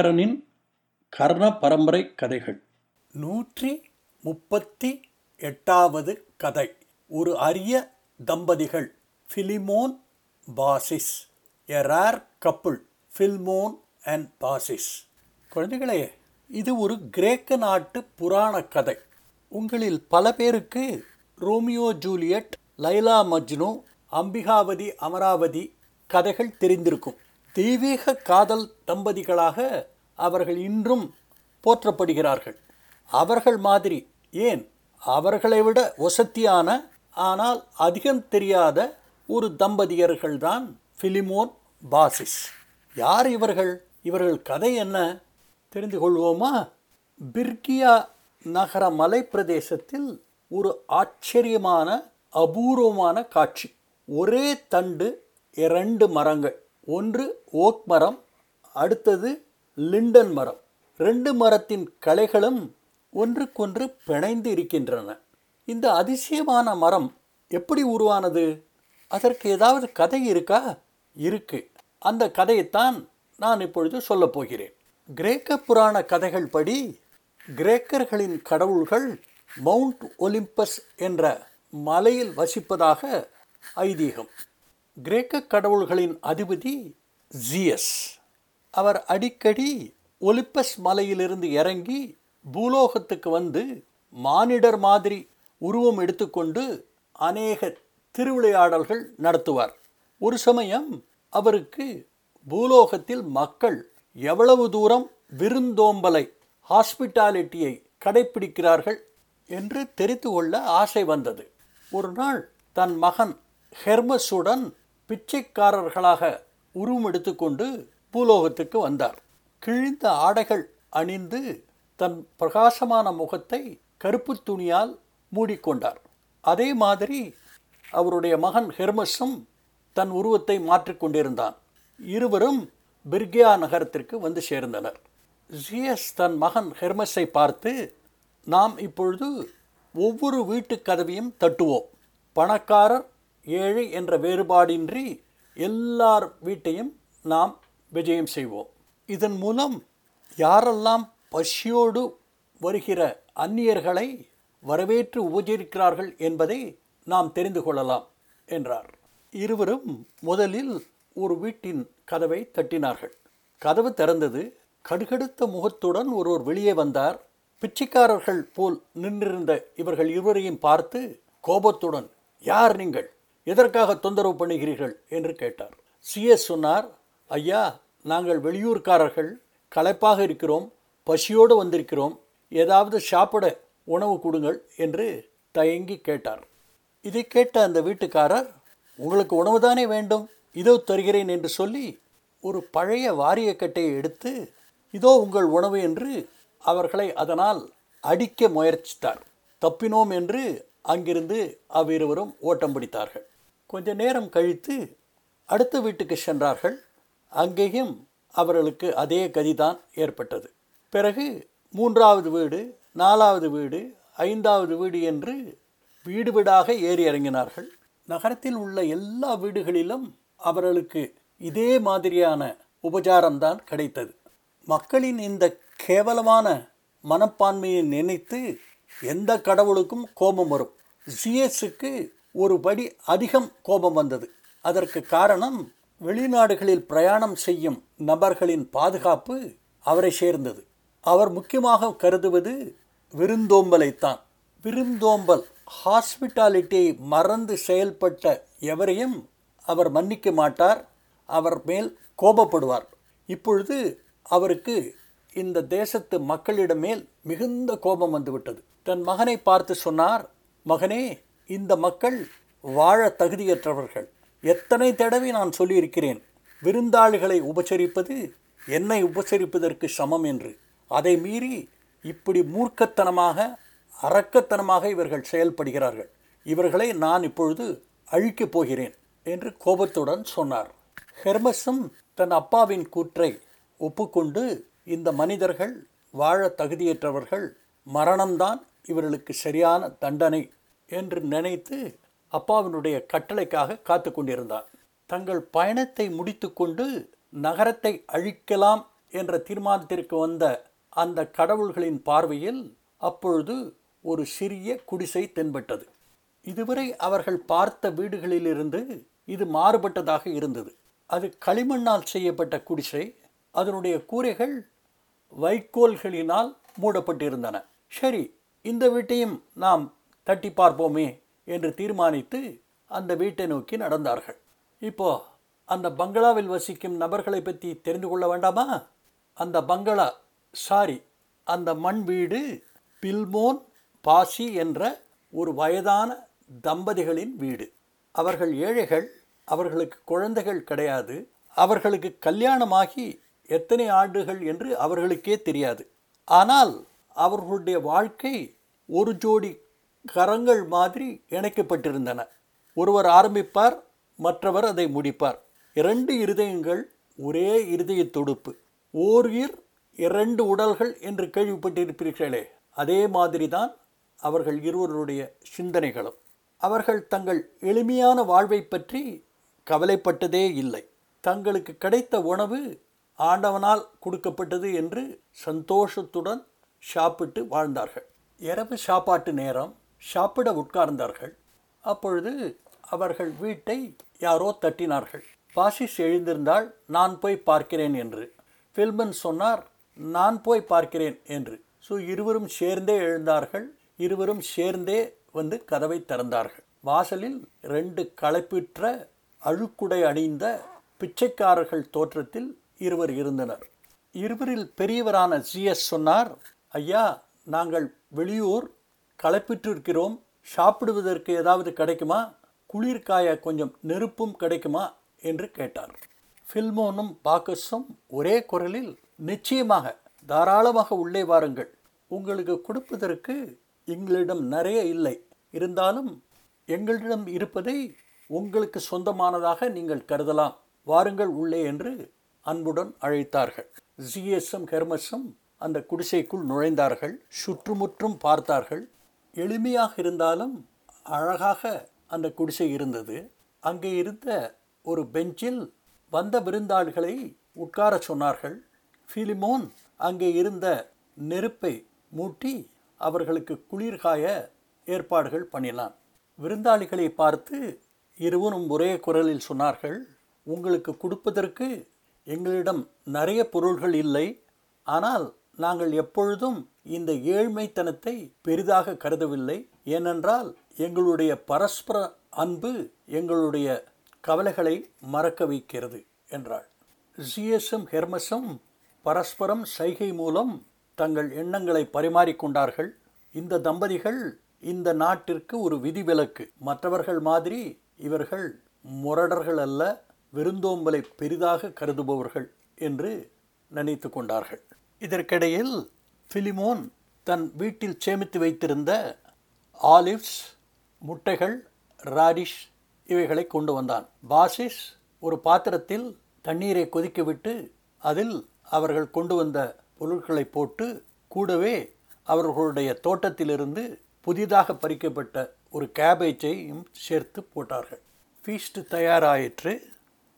ஐங்கரனின் கர்ண பரம்பரை கதைகள். நூற்றி முப்பத்தி எட்டாவது கதை. ஒரு அரிய தம்பதிகள் Philemon Baucis a rare couple Philemon and Baucis. குழந்தைகளே இது ஒரு கிரேக்க நாட்டு புராண கதை. உங்களில் பல பேருக்கு ரோமியோ ஜூலியட் லைலா மஜ்னு அம்பிகாவதி அமராவதி கதைகள் தெரிந்திருக்கும். தெய்வீக காதல் தம்பதிகளாக அவர்கள் இன்றும் போற்றப்படுகிறார்கள். அவர்கள் மாதிரி ஏன்? அவர்களை விட ஒசத்தியான ஆனால் அதிகம் தெரியாத ஒரு தம்பதியர்கள்தான் ஃபிலிமோன் பாசிஸ். யார் இவர்கள்? இவர்கள் கதை என்ன? தெரிந்து கொள்வோமா? பிர்கியா நகர மலைப்பிரதேசத்தில் ஒரு ஆச்சரியமான அபூர்வமான காட்சி. ஒரே தண்டு இரண்டு மரங்கள். ஒன்று ஓக் மரம் அடுத்தது லிண்டன் மரம். ரெண்டு மரத்தின் கலைகளும் ஒன்றுக்கொன்று பிணைந்து இருக்கின்றன. இந்த அதிசயமான மரம் எப்படி உருவானது? அதற்கு ஏதாவது கதை இருக்கா? இருக்கு. அந்த கதையைத்தான் நான் இப்பொழுது சொல்லப் போகிறேன். கிரேக்க புராண கதைகள் படி கிரேக்கர்களின் கடவுள்கள் மவுண்ட் ஒலிம்பஸ் என்ற மலையில் வசிப்பதாக ஐதீகம். கிரேக்க கடவுள்களின் அதிபதி ஜியஸ். அவர் அடிக்கடி ஒலிம்பஸ் மலையிலிருந்து இறங்கி பூலோகத்துக்கு வந்து மானிடர் மாதிரி உருவம் எடுத்துக்கொண்டு அநேக திருவிளையாடல்கள் நடத்துவார். ஒரு சமயம் அவருக்கு பூலோகத்தில் மக்கள் எவ்வளவு தூரம் விருந்தோம்பலை ஹாஸ்பிட்டாலிட்டியை கடைப்பிடிக்கிறார்கள் என்று தெரிந்து கொள்ள ஆசை வந்தது. ஒரு நாள் தன் மகன் ஹெர்மஸுடன் பிச்சைக்காரர்களாக உருவம் எடுத்துக்கொண்டு பூலோகத்துக்கு வந்தார். கிழிந்த ஆடைகள் அணிந்து தன் பிரகாசமான முகத்தை கருப்பு துணியால் மூடிக்கொண்டார். அதே மாதிரி அவருடைய மகன் ஹெர்மஸும் தன் உருவத்தை மாற்றிக்கொண்டிருந்தான் இருவரும் பிர்கியா நகரத்திற்கு வந்து சேர்ந்தனர். ஜியஸ் தன் மகன் ஹெர்மஸை பார்த்து நாம் இப்பொழுது ஒவ்வொரு வீட்டு கதவையும் தட்டுவோம். பணக்காரர் ஏழை என்ற வேறுபாடின்றி எல்லார் வீட்டையும் நாம் விஜயம் செய்வோம். இதன் மூலம் யாரெல்லாம் பசியோடு வருகிற அந்நியர்களை வரவேற்று உபச்சரிக்கிறார்கள் என்பதை நாம் தெரிந்து கொள்ளலாம் என்றார். இருவரும் முதலில் ஒரு வீட்டின் கதவை தட்டினார்கள். கதவு திறந்தது. கடுகடுத்த முகத்துடன் ஒருவர் வெளியே வந்தார். பிச்சைக்காரர்கள் போல் நின்றிருந்த இவர்கள் இருவரையும் பார்த்து கோபத்துடன் யார் நீங்கள்? எதற்காக தொந்தரவு பண்ணுகிறீர்கள்? என்று கேட்டார். சிஎஸ் சொன்னார் ஐயா நாங்கள் வெளியூர்காரர்கள் களைப்பாக இருக்கிறோம் பசியோடு வந்திருக்கிறோம் ஏதாவது சாப்பிட உணவு கொடுங்கள் என்று தயங்கி கேட்டார். இதை கேட்ட அந்த வீட்டுக்காரர் உங்களுக்கு உணவு தானே வேண்டும்? இதோ தருகிறேன் என்று சொல்லி ஒரு பழைய வாரியக்கட்டையை எடுத்து இதோ உங்கள் உணவு என்று அவர்களை அதனால் அடிக்க முயற்சித்தார். தப்பினோம் என்று அங்கிருந்து அவ்விருவரும் ஓட்டம் பிடித்தார்கள். கொஞ்ச நேரம் கழித்து அடுத்த வீட்டுக்கு சென்றார்கள். அங்கேயும் அவர்களுக்கு அதே கதிதான் ஏற்பட்டது. பிறகு மூன்றாவது வீடு நாலாவது வீடு ஐந்தாவது வீடு என்று வீடு வீடாக ஏறி இறங்கினார்கள். நகரத்தில் உள்ள எல்லா வீடுகளிலும் அவர்களுக்கு இதே மாதிரியான உபச்சாரம்தான் கிடைத்தது. மக்களின் இந்த கேவலமான மனப்பான்மையை நினைத்து எந்த கடவுளுக்கும் கோபம் வரும். ஜிஎஸுக்கு ஒரு படி அதிகம் கோபம் வந்தது. அதற்கு காரணம் வெளிநாடுகளில் பிரயாணம் செய்யும் நபர்களின் பாதுகாப்பு அவரை சேர்ந்தது. அவர் முக்கியமாக கருதுவது விருந்தோம்பலைத்தான். விருந்தோம்பல் ஹாஸ்பிட்டாலிட்டியை மறந்து செயல்பட்ட எவரையும் அவர் மன்னிக்க மாட்டார் அவர் மேல் கோபப்படுவார். இப்பொழுது அவருக்கு இந்த தேசத்து மக்களிடம் மேல் மிகுந்த கோபம் வந்துவிட்டது. தன் மகனை பார்த்து சொன்னார் மகனே இந்த மக்கள் வாழ தகுதியற்றவர்கள். எத்தனை தடவை நான் சொல்லியிருக்கிறேன் விருந்தாளிகளை உபசரிப்பது என்னை உபசரிப்பதற்கு சமம் என்று. அதை மீறி இப்படி மூர்க்கத்தனமாக அரக்கத்தனமாக இவர்கள் செயல்படுகிறார்கள். இவர்களை நான் இப்பொழுது அழிக்கப் போகிறேன் என்று கோபத்துடன் சொன்னார். ஹெர்மஸும் தன் அப்பாவின் கூற்றை ஒப்புக்கொண்டு இந்த மனிதர்கள் வாழ தகுதியற்றவர்கள் மரணம்தான் இவர்களுக்கு சரியான தண்டனை என்று நினைத்து அப்பாவினுடைய கட்டளைக்காக காத்து கொண்டிருந்தான் தங்கள் பயணத்தை முடித்துக்கொண்டு நகரத்தை அழிக்கலாம் என்ற தீர்மானத்திற்கு வந்த அந்த கடவுள்களின் பார்வையில் அப்பொழுது ஒரு சிறிய குடிசை தென்பட்டது. இதுவரை அவர்கள் பார்த்த வீடுகளிலிருந்து இது மாறுபட்டதாக இருந்தது. அது களிமண்ணால் செய்யப்பட்ட குடிசை. அதனுடைய கூரைகள் வைக்கோல்களினால் மூடப்பட்டிருந்தன. சரி இந்த வீட்டையும் நாம் தட்டி பார்ப்போமே என்று தீர்மானித்து அந்த வீட்டை நோக்கி நடந்தார்கள். இப்போ அந்த பங்களாவில் வசிக்கும் நபர்களை பற்றி தெரிந்து கொள்ள வேண்டாமா? அந்த பங்களா சாரி அந்த மண் வீடு பில்மோன் பாசி என்ற ஒரு வயதான தம்பதிகளின் வீடு. அவர்கள் ஏழைகள் அவர்களுக்கு குழந்தைகள் கிடையாது அவர்களுக்கு கல்யாணமாகி எத்தனை ஆண்டுகள் என்று அவர்களுக்கே தெரியாது. ஆனால் அவர்களுடைய வாழ்க்கை ஒரு ஜோடி கரங்கள் மாதிரி இணைக்கப்பட்டிருந்தன. ஒருவர் ஆரம்பிப்பார் மற்றவர் அதை முடிப்பார். இரண்டு இருதயங்கள் ஒரே இருதய துடுப்பு. ஓர் இரண்டு உடல்கள் என்று கேள்விப்பட்டிருப்பீர்களே அதே மாதிரி தான் அவர்கள் இருவருடைய சிந்தனைகளும். அவர்கள் தங்கள் எளிமையான வாழ்வை பற்றி கவலைப்பட்டதே இல்லை. தங்களுக்கு கிடைத்த உணவு ஆண்டவனால் கொடுக்கப்பட்டது என்று சந்தோஷத்துடன் சாப்பிட்டு வாழ்ந்தார்கள். இரவு சாப்பாட்டு நேரம் சாப்பிட உட்கார்ந்தார்கள். அப்பொழுது அவர்கள் வீட்டை யாரோ தட்டினார்கள். பாசிஸ் எழுந்திருந்தால் நான் போய் பார்க்கிறேன் என்று. ஃபில்மன் சொன்னார் நான் போய் பார்க்கிறேன் என்று. ஸோ இருவரும் சேர்ந்தே எழுந்தார்கள். இருவரும் சேர்ந்தே வந்து கதவை திறந்தார்கள். வாசலில் ரெண்டு களைப்பிற்ற அழுக்குடை அணிந்த பிச்சைக்காரர்கள் தோற்றத்தில் இருவர் இருந்தனர். இருவரில் பெரியவரான ஜிஎஸ் சொன்னார் ஐயா நாங்கள் வெளியூர் களைப்பிற்றிருக்கிறோம். சாப்பிடுவதற்கு ஏதாவது கிடைக்குமா? குளிர்காய கொஞ்சம் நெருப்பும் கிடைக்குமா? என்று கேட்டார். ஃபில்மோனும் பாக்கஸும் ஒரே குரலில் நிச்சயமாக தாராளமாக உள்ளே வாருங்கள். உங்களுக்கு கொடுப்பதற்கு எங்களிடம் நிறைய இல்லை. இருந்தாலும் எங்களிடம் இருப்பதை உங்களுக்கு சொந்தமானதாக நீங்கள் கருதலாம். வாருங்கள் உள்ளே என்று அன்புடன் அழைத்தார்கள். ஜிஎஸும் ஹெர்மஸும் அந்த குடிசைக்குள் நுழைந்தார்கள் சுற்றுமுற்றும் பார்த்தார்கள். எளிமையாக இருந்தாலும் அழகாக அந்த குடிசை இருந்தது. அங்கே இருந்த ஒரு பெஞ்சில் வந்த விருந்தாளிகளை உட்கார சொன்னார்கள். ஃபிலிமோன் அங்கே இருந்த நெருப்பை மூட்டி அவர்களுக்கு குளிர்காய ஏற்பாடுகள் பண்ணினான் விருந்தாளிகளை பார்த்து இருவரும் ஒரே குரலில் சொன்னார்கள் உங்களுக்கு கொடுப்பதற்கு எங்களிடம் நிறைய பொருள்கள் இல்லை. ஆனால் நாங்கள் எப்பொழுதும் இந்த ஏழ்மைத்தனத்தை பெரிதாக கருதவில்லை. ஏனென்றால் எங்களுடைய பரஸ்பர அன்பு எங்களுடைய கவலைகளை மறக்க வைக்கிறது என்றாள். ஜிஎஸும் ஹெர்மஸும் பரஸ்பரம் சைகை மூலம் தங்கள் எண்ணங்களை பரிமாறிக்கொண்டார்கள் இந்த தம்பதிகள் இந்த நாட்டிற்கு ஒரு விதிவிலக்கு. மற்றவர்கள் மாதிரி இவர்கள் முரடர்கள் அல்ல விருந்தோம்பலை பெரிதாக கருதுபவர்கள் என்று நினைத்து கொண்டார்கள். இதற்கிடையில் பிலிமோன் தன் வீட்டில் சேமித்து வைத்திருந்த ஆலிவ்ஸ் முட்டைகள் ராடிஷ் இவைகளை கொண்டு வந்தான். பாசிஸ் ஒரு பாத்திரத்தில் தண்ணீரை கொதிக்கவிட்டு அதில் அவர்கள் கொண்டு வந்த பொருட்களை போட்டு கூடவே அவர்களுடைய தோட்டத்திலிருந்து புதிதாக பறிக்கப்பட்ட ஒரு கேபேஜையும் சேர்த்து போட்டார்கள். ஃபீஸ்ட் தயாராயிற்று.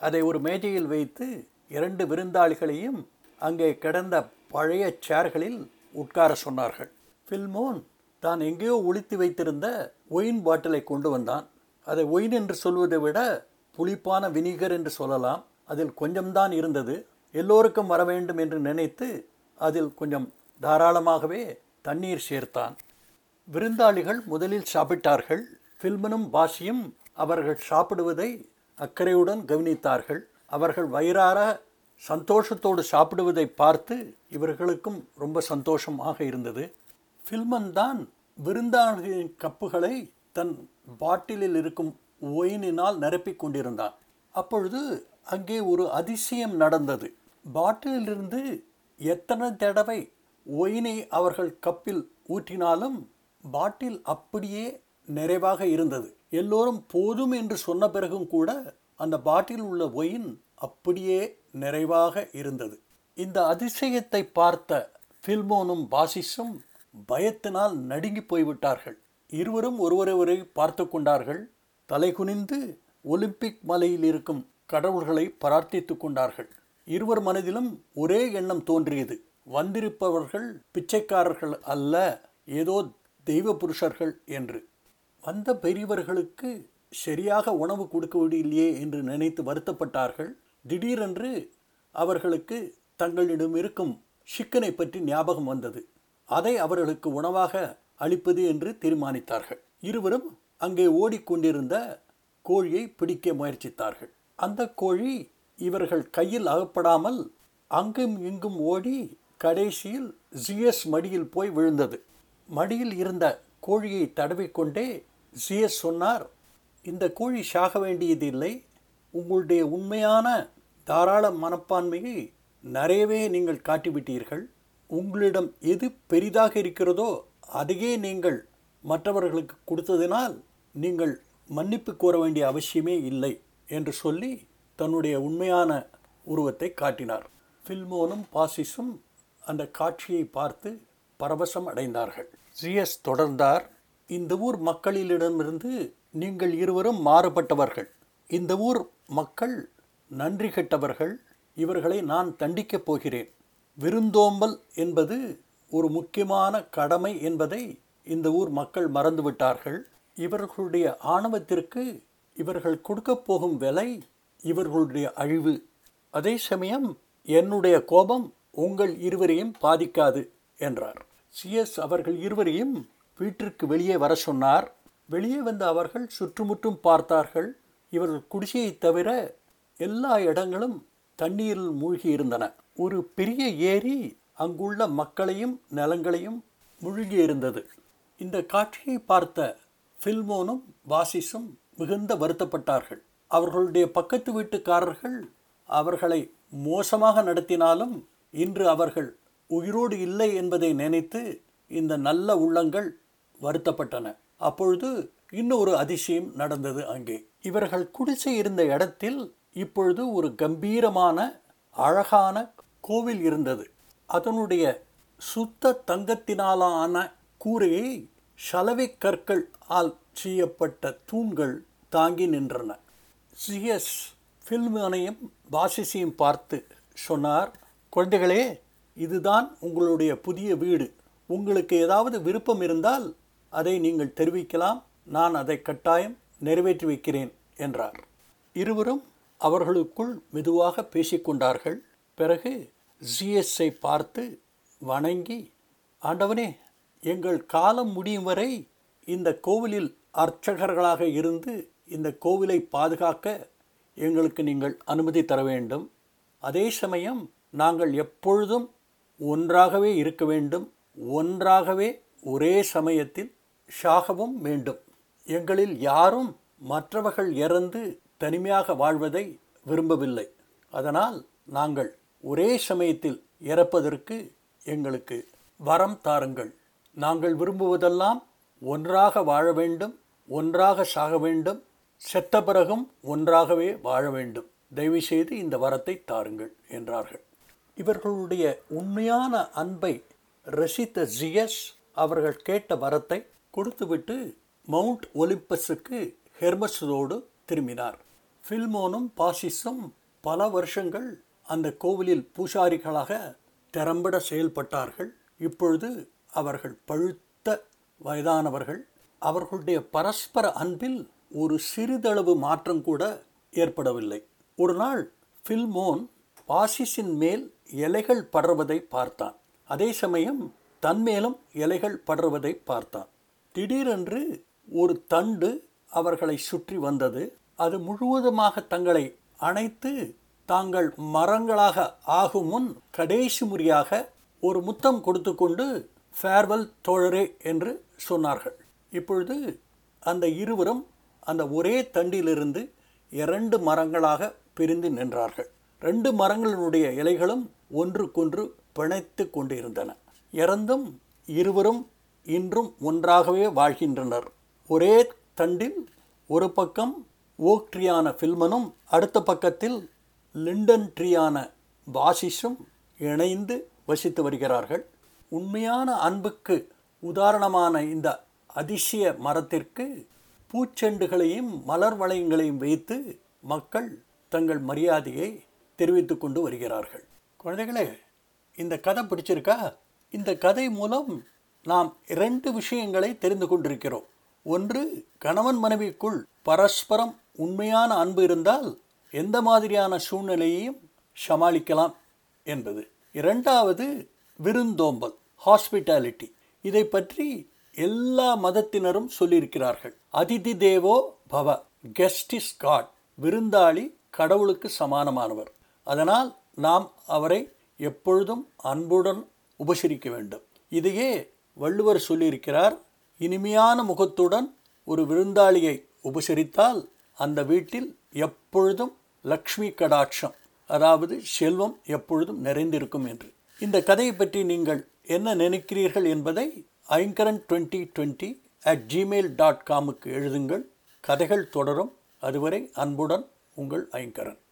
அதை ஒரு மேஜையில் வைத்து இரண்டு விருந்தாளிகளையும் அங்கே கிடந்த பழைய சேர்களில் உட்கார சொன்னார்கள். ஃபில்மோன் தான் எங்கேயோ ஒளித்து வைத்திருந்த ஒயின் பாட்டிலை கொண்டு வந்தான். அதை ஒயின் என்று சொல்வதை விட புளிப்பான வினிகர் என்று சொல்லலாம். அதில் கொஞ்சம்தான் இருந்தது. எல்லோருக்கும் வர வேண்டும் என்று நினைத்து அதில் கொஞ்சம் தாராளமாகவே தண்ணீர் சேர்த்தான். விருந்தாளிகள் முதலில் சாப்பிட்டார்கள். ஃபில்மனும் பாஷியும் அவர்கள் சாப்பிடுவதை அக்கறையுடன் கவனித்தார்கள். அவர்கள் வயிறார சந்தோஷத்தோடு சாப்பிடுவதை பார்த்து இவர்களுக்கும் ரொம்ப சந்தோஷமாக இருந்தது. ஃபில்மன் தான் விருந்தாளிகளின் கப்புகளை தன் பாட்டிலில் இருக்கும் ஒயினினால் நிரப்பிக் கொண்டிருந்தான். அப்பொழுது அங்கே ஒரு அதிசயம் நடந்தது. பாட்டிலிருந்து எத்தனை தடவை ஒயினை அவர்கள் கப்பில் ஊற்றினாலும் பாட்டில் அப்படியே நிறைவாக இருந்தது. எல்லோரும் போதும் என்று சொன்ன பிறகும் கூட அந்த பாட்டில் உள்ள ஒயின் அப்படியே நிறைவாக இருந்தது. இந்த அதிசயத்தை பார்த்த ஃபில்மோனும் பாசிஸும் பயத்தினால் நடுங்கி போய்விட்டார்கள். இருவரும் ஒருவரை பார்த்து கொண்டார்கள். தலைகுனிந்து ஒலிம்பிக் மலையில் இருக்கும் கடவுள்களை பிரார்த்தித்து கொண்டார்கள். இருவர் மனதிலும் ஒரே எண்ணம் தோன்றியது. வந்திருப்பவர்கள் பிச்சைக்காரர்கள் அல்ல ஏதோ தெய்வ புருஷர்கள் என்று. வந்த பெரியவர்களுக்கு சரியாக உணவு கொடுக்கவில்லையே என்று நினைத்து வருத்தப்பட்டார்கள். திடீரென்று அவர்களுக்கு தங்களிடம் இருக்கும் சிக்கனை பற்றி ஞாபகம் வந்தது. அதை அவர்களுக்கு உணவாக அளிப்பது என்று தீர்மானித்தார்கள். இருவரும் அங்கே ஓடிக்கொண்டிருந்த கோழியை பிடிக்க முயற்சித்தார்கள். அந்த கோழி இவர்கள் கையில் அகப்படாமல் அங்கும் இங்கும் ஓடி கடைசியில் ஜிஎஸ் மடியில் போய் விழுந்தது. மடியில் இருந்த கோழியை தடவிக்கொண்டே ஜிஎஸ் சொன்னார் இந்த கோழி சாக வேண்டியதில்லை. உங்களுடைய உண்மையான தாராள மனப்பான்மையை நிறையவே நீங்கள் காட்டிவிட்டீர்கள். உங்களிடம் எது பெரிதாக இருக்கிறதோ அதையே நீங்கள் மற்றவர்களுக்கு கொடுத்ததினால் நீங்கள் மன்னிப்பு கோர வேண்டிய அவசியமே இல்லை என்று சொல்லி தன்னுடைய உண்மையான உருவத்தை காட்டினார். ஃபில்மோனும் பாசிஸும் அந்த காட்சியை பார்த்து பரவசம் அடைந்தார்கள். ஜிஎஸ் தொடர்ந்தார். இந்த ஊர் மக்களிடமிருந்து நீங்கள் இருவரும் மாறுபட்டவர்கள். இந்த ஊர் மக்கள் நன்றி கெட்டவர்கள் இவர்களை நான் தண்டிக்கப் போகிறேன். விருந்தோம்பல் என்பது ஒரு முக்கியமான கடமை என்பதை இந்த ஊர் மக்கள் மறந்துவிட்டார்கள். இவர்களுடைய ஆணவத்திற்கு இவர்கள் கொடுக்கப் போகும் விலை இவர்களுடைய அழிவு. அதே சமயம் என்னுடைய கோபம் உங்கள் இருவரையும் பாதிக்காது என்றார். சிஎஸ் அவர்கள் இருவரையும் வீட்டிற்கு வெளியே வர சொன்னார். வெளியே வந்த அவர்கள் சுற்றுமுற்றும் பார்த்தார்கள். இவர்கள் குடிசையை தவிர எல்லா இடங்களும் தண்ணீரில் மூழ்கி இருந்தன ஒரு பெரிய ஏரி அங்குள்ள மக்களையும் நிலங்களையும் மூழ்கி இருந்தது இந்த காட்சியை பார்த்த ஃபில்மோனும் வாசிஸும் மிகுந்த வருத்தப்பட்டார்கள். அவர்களுடைய பக்கத்து வீட்டுக்காரர்கள் அவர்களை மோசமாக நடத்தினாலும் இன்று அவர்கள் உயிரோடு இல்லை என்பதை நினைத்து இந்த நல்ல உள்ளங்கள் வருத்தப்பட்டன. அப்பொழுது இன்னொரு அதிசயம் நடந்தது அங்கே. இவர்கள் குடிசை இருந்த இடத்தில் இப்பொழுது ஒரு கம்பீரமான அழகான கோவில் இருந்தது. அதனுடைய சுத்த தங்கத்தினாலான கூரையை சலவை கற்கள் ஆல் செய்யப்பட்ட தூண்கள் தாங்கி நின்றன. சிஎஸ் ஃபில்மனையும் பாசிசையும் பார்த்து சொன்னார் குழந்தைகளே இதுதான் உங்களுடைய புதிய வீடு. உங்களுக்கு ஏதாவது விருப்பம் இருந்தால் அதை நீங்கள் தெரிவிக்கலாம். நான் அதை கட்டாயம் நிறைவேற்றி வைக்கிறேன் என்றார். இருவரும் அவர்களுக்குள் மெதுவாக பேசிக்கொண்டார்கள் பிறகு ஜிஎஸ்ஐ பார்த்து வணங்கி ஆண்டவனே எங்கள் காலம் முடியும் வரை இந்த கோவிலில் அர்ச்சகர்களாக இருந்து இந்த கோவிலை பாதுகாக்க எங்களுக்கு நீங்கள் அனுமதி தர வேண்டும். அதே சமயம் நாங்கள் எப்பொழுதும் ஒன்றாகவே இருக்க வேண்டும். ஒன்றாகவே ஒரே சமயத்தில் ஷாகவும் வேண்டும். எங்களில் யாரும் மற்றவர்கள் இறந்து தனிமையாக வாழ்வதை விரும்பவில்லை. அதனால் நாங்கள் ஒரே சமயத்தில் இறப்பதற்கு எங்களுக்கு வரம் தாருங்கள். நாங்கள் விரும்புவதெல்லாம் ஒன்றாக வாழ வேண்டும் ஒன்றாக சாக வேண்டும் செத்த பிறகும் ஒன்றாகவே வாழ வேண்டும். தயவு செய்து இந்த வரத்தை தாருங்கள் என்றார்கள். இவர்களுடைய உண்மையான அன்பை ரசித்த ஜியஸ் அவர்கள் கேட்ட வரத்தை கொடுத்துவிட்டு மவுண்ட் ஒலிம்பஸுக்கு ஹெர்மஸோடு திரும்பினார். ஃபில்மோனும் பாசிஸும் பல வருஷங்கள் அந்த கோவிலில் பூசாரிகளாக திறம்பட செயல்பட்டார்கள். இப்பொழுது அவர்கள் பழுத்த வயதானவர்கள். அவர்களுடைய பரஸ்பர அன்பில் ஒரு சிறிதளவு மாற்றம் கூட ஏற்படவில்லை. ஒரு நாள் ஃபில்மோன் பாசிஸின் மேல் இலைகள் படர்வதை பார்த்தான். அதே சமயம் தன்மேலும் இலைகள் படர்வதை பார்த்தான். திடீரென்று ஒரு தண்டு அவர்களை சுற்றி வந்தது. அது முழுவதுமாக தங்களை அணைத்து தாங்கள் மரங்களாக ஆகும் முன் கடைசி முறையாக ஒரு முத்தம் கொடுத்து கொண்டு ஃபேர்வெல் தோழரே என்று சொன்னார்கள். இப்பொழுது அந்த இருவரும் அந்த ஒரே தண்டிலிருந்து இரண்டு மரங்களாக பிரிந்து நின்றார்கள். ரெண்டு மரங்களினுடைய இலைகளும் ஒன்றுக்கொன்று பிணைத்து கொண்டிருந்தன. இறந்தும் இருவரும் இன்றும் ஒன்றாகவே வாழ்கின்றனர். ஒரே தண்டில் ஒரு பக்கம் ஓக் ட்ரீயான ஃபில்மனும் அடுத்த பக்கத்தில் லிண்டன் ட்ரீயான பாசிஸும் இணைந்து வசித்து வருகிறார்கள். உண்மையான அன்புக்கு உதாரணமான இந்த அதிசய மரத்திற்கு பூச்செண்டுகளையும் மலர் வளையங்களையும் வைத்து மக்கள் தங்கள் மரியாதையை தெரிவித்து கொண்டு வருகிறார்கள். குழந்தைகளே இந்த கதை பிடிச்சிருக்கா? இந்த கதை மூலம் நாம் இரண்டு விஷயங்களை தெரிந்து கொண்டிருக்கிறோம். ஒன்று கணவன் மனைவிக்குள் பரஸ்பரம் உண்மையான அன்பு இருந்தால் எந்த மாதிரியான சூழ்நிலையையும் சமாளிக்கலாம் என்பது. இரண்டாவது விருந்தோம்பல் ஹாஸ்பிட்டாலிட்டி. இதை பற்றி எல்லா மதத்தினரும் சொல்லியிருக்கிறார்கள். அதிதி தேவோ பவ கெஸ்ட் இஸ் காட். விருந்தாளி கடவுளுக்கு சமானமானவர். அதனால் நாம் அவரை எப்பொழுதும் அன்புடன் உபசரிக்க வேண்டும். இதையே வள்ளுவர் சொல்லியிருக்கிறார் இனிமையான முகத்துடன் ஒரு விருந்தாளியை உபசரித்தால் அந்த வீட்டில் எப்பொழுதும் லக்ஷ்மி கடாட்சம் அதாவது செல்வம் எப்பொழுதும் நிறைந்திருக்கும் என்று. இந்த கதையை பற்றி நீங்கள் என்ன நினைக்கிறீர்கள் என்பதை Aingaran twenty twenty at Gmail dot காமுக்கு எழுதுங்கள். கதைகள் தொடரும். அதுவரை அன்புடன் உங்கள் ஐங்கரன்.